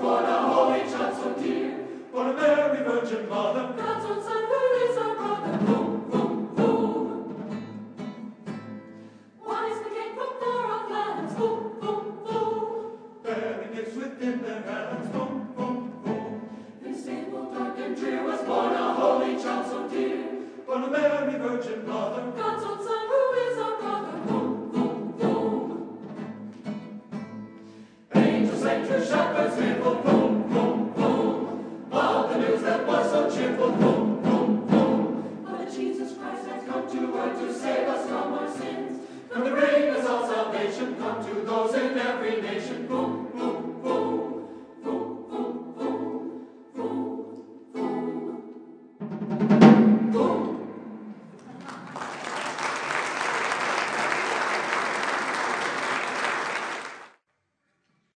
born a holy child so dear, born a Mary Virgin Mother. God's own son who is our brother. Fum, fum, fum. Wise the king from far off lands. Fum, fum, fum. Bearing gifts within their hands. Fum, fum, fum. In stable dark and drear was born a holy child so dear, born a Mary Virgin Mother. God's own son who is our brother. Fum, fum, fum. Angels sang to shout. goes in every nation.